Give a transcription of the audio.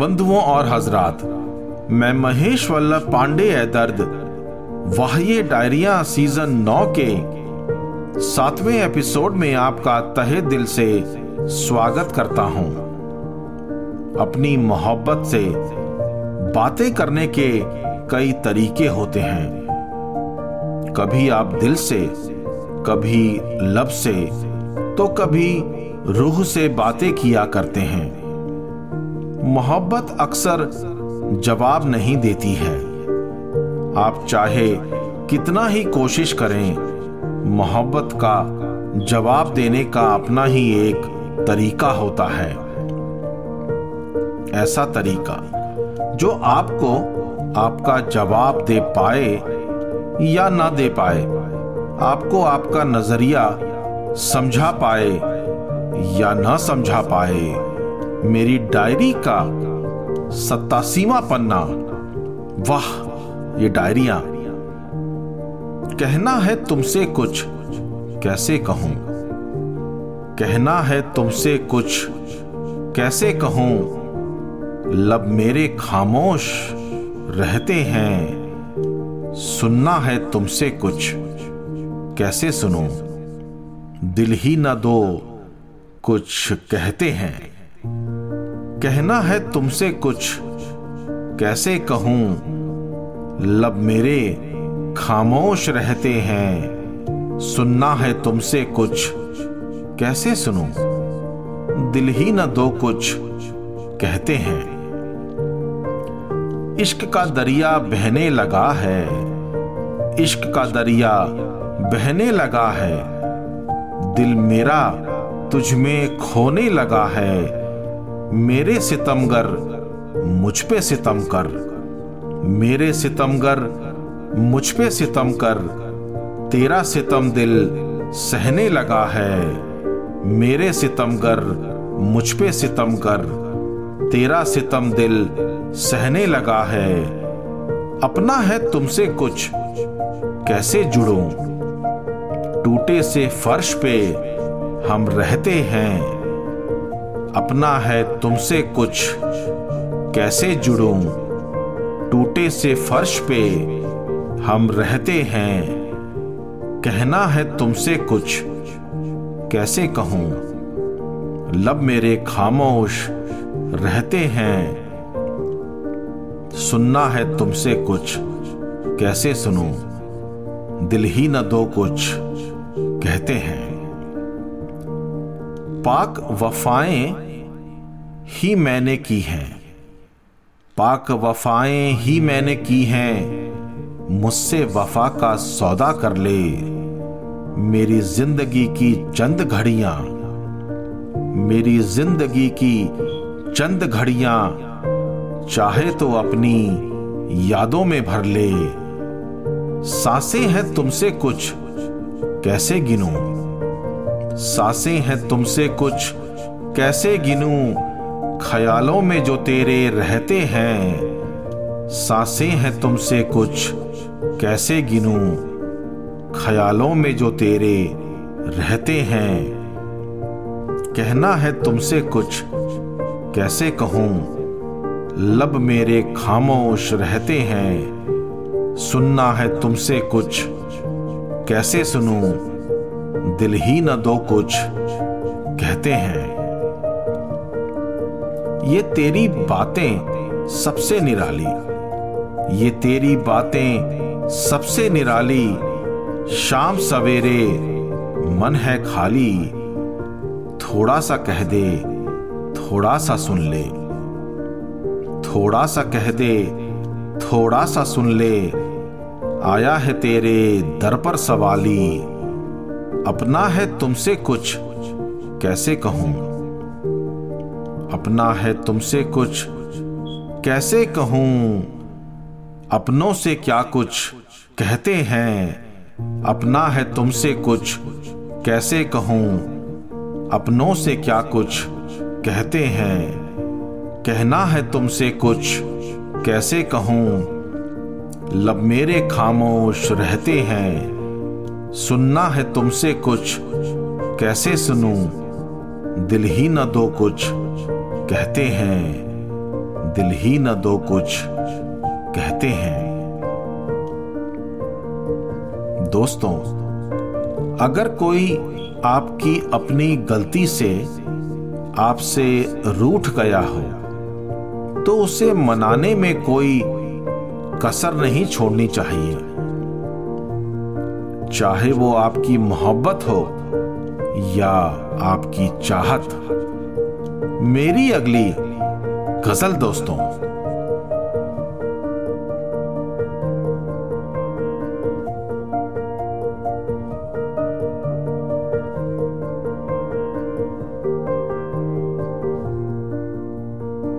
बंधुओं और हजरात, मैं महेश वल्लभ पांडे है दर्द, वाह्य डायरिया सीज़न नौ के सातवें एपिसोड में आपका तहे दिल से स्वागत करता हूँ। अपनी मोहब्बत से बातें करने के कई तरीके होते हैं। कभी आप दिल से, कभी लब से तो कभी रूह से बातें किया करते हैं। मोहब्बत अक्सर जवाब नहीं देती है। आप चाहे कितना ही कोशिश करें, मोहब्बत का जवाब देने का अपना ही एक तरीका होता है। ऐसा तरीका जो आपको आपका जवाब दे पाए या ना दे पाए, आपको आपका नज़रिया समझा पाए या ना समझा पाए। मेरी डायरी का सत्तासीवा पन्ना वाह, ये डायरिया। कहना है तुमसे कुछ, कैसे कहूँ? कहना है तुमसे कुछ, कैसे कहूँ? लब मेरे खामोश रहते हैं। सुनना है तुमसे कुछ, कैसे सुनो? दिल ही ना दो कुछ कहते हैं। कहना है तुमसे कुछ। कैसे कहूँ? लब मेरे, खामोश रहते हैं। सुनना है तुमसे कुछ। कैसे सुनो? दिल ही न दो कुछ, कहते हैं। इश्क का दरिया बहने लगा है। इश्क का दरिया बहने लगा है। दिल मेरा तुझ में खोने लगा है। मेरे सितमगर, मुझ पे सितम कर मेरे सितमगर, मुझ पे सितम कर तेरा सितम दिल सहने लगा है। मेरे सितमगर, मुझ पे सितम कर तेरा सितम दिल सहने लगा है। अपना है तुमसे कुछ, कैसे जुड़ो? टूटे से फर्श पे हम रहते हैं। अपना है तुमसे कुछ। कैसे जुड़ूं? टूटे से फर्श पे हम रहते हैं। कहना है तुमसे कुछ। कैसे कहूँ? लब मेरे खामोश रहते हैं। सुनना है तुमसे कुछ। कैसे सुनो? दिल ही न दो कुछ। कहते हैं। पाक वफाएँ ही मैंने की हैं। पाक वफाएँ ही मैंने की हैं। मुझसे वफा का सौदा कर ले। मेरी ज़िंदगी की चंद घड़ियाँ। मेरी ज़िंदगी की चंद घड़ियाँ चाहे तो अपनी यादों में भर ले। साँसें हैं तुमसे कुछ, कैसे गिनूं? साँसें हैं तुमसे कुछ। कैसे गिनूं? ख्यालों में जो तेरे रहते हैं। सासे हैं तुमसे कुछ। कैसे गिनूं? ख्यालों में जो तेरे रहते हैं। कहना है तुमसे कुछ। कैसे कहूँ? लब मेरे खामोश रहते हैं। सुनना है तुमसे कुछ। कैसे सुनूं? दिल ही न दो कुछ, कहते हैं। ये तेरी बातें सबसे निराली, ये तेरी बातें सबसे निराली, शाम सवेरे मन है खाली, थोड़ा सा कह दे, थोड़ा सा सुन ले। थोड़ा सा कह दे, थोड़ा सा सुन ले, आया है तेरे दर पर सवाली अपना है तुमसे कुछ, कैसे कहूँ? अपना है तुमसे कुछ, कैसे कहूँ? अपनों से क्या कुछ कहते हैं? अपना है तुमसे कुछ, कैसे कहूँ? अपनों से क्या कुछ कहते हैं? कहना है तुमसे कुछ, कैसे कहूँ? लब मेरे खामोश रहते हैं। सुनना है तुमसे कुछ, कैसे सुनूं? दिल ही न दो कुछ, कहते हैं। दिल ही न दो कुछ, कहते हैं। दोस्तों, अगर कोई आपकी अपनी गलती से आपसे रूठ गया हो तो उसे मनाने में कोई कसर नहीं छोड़नी चाहिए। चाहे वो आपकी मोहब्बत हो या आपकी चाहत। मेरी अगली गज़ल दोस्तों।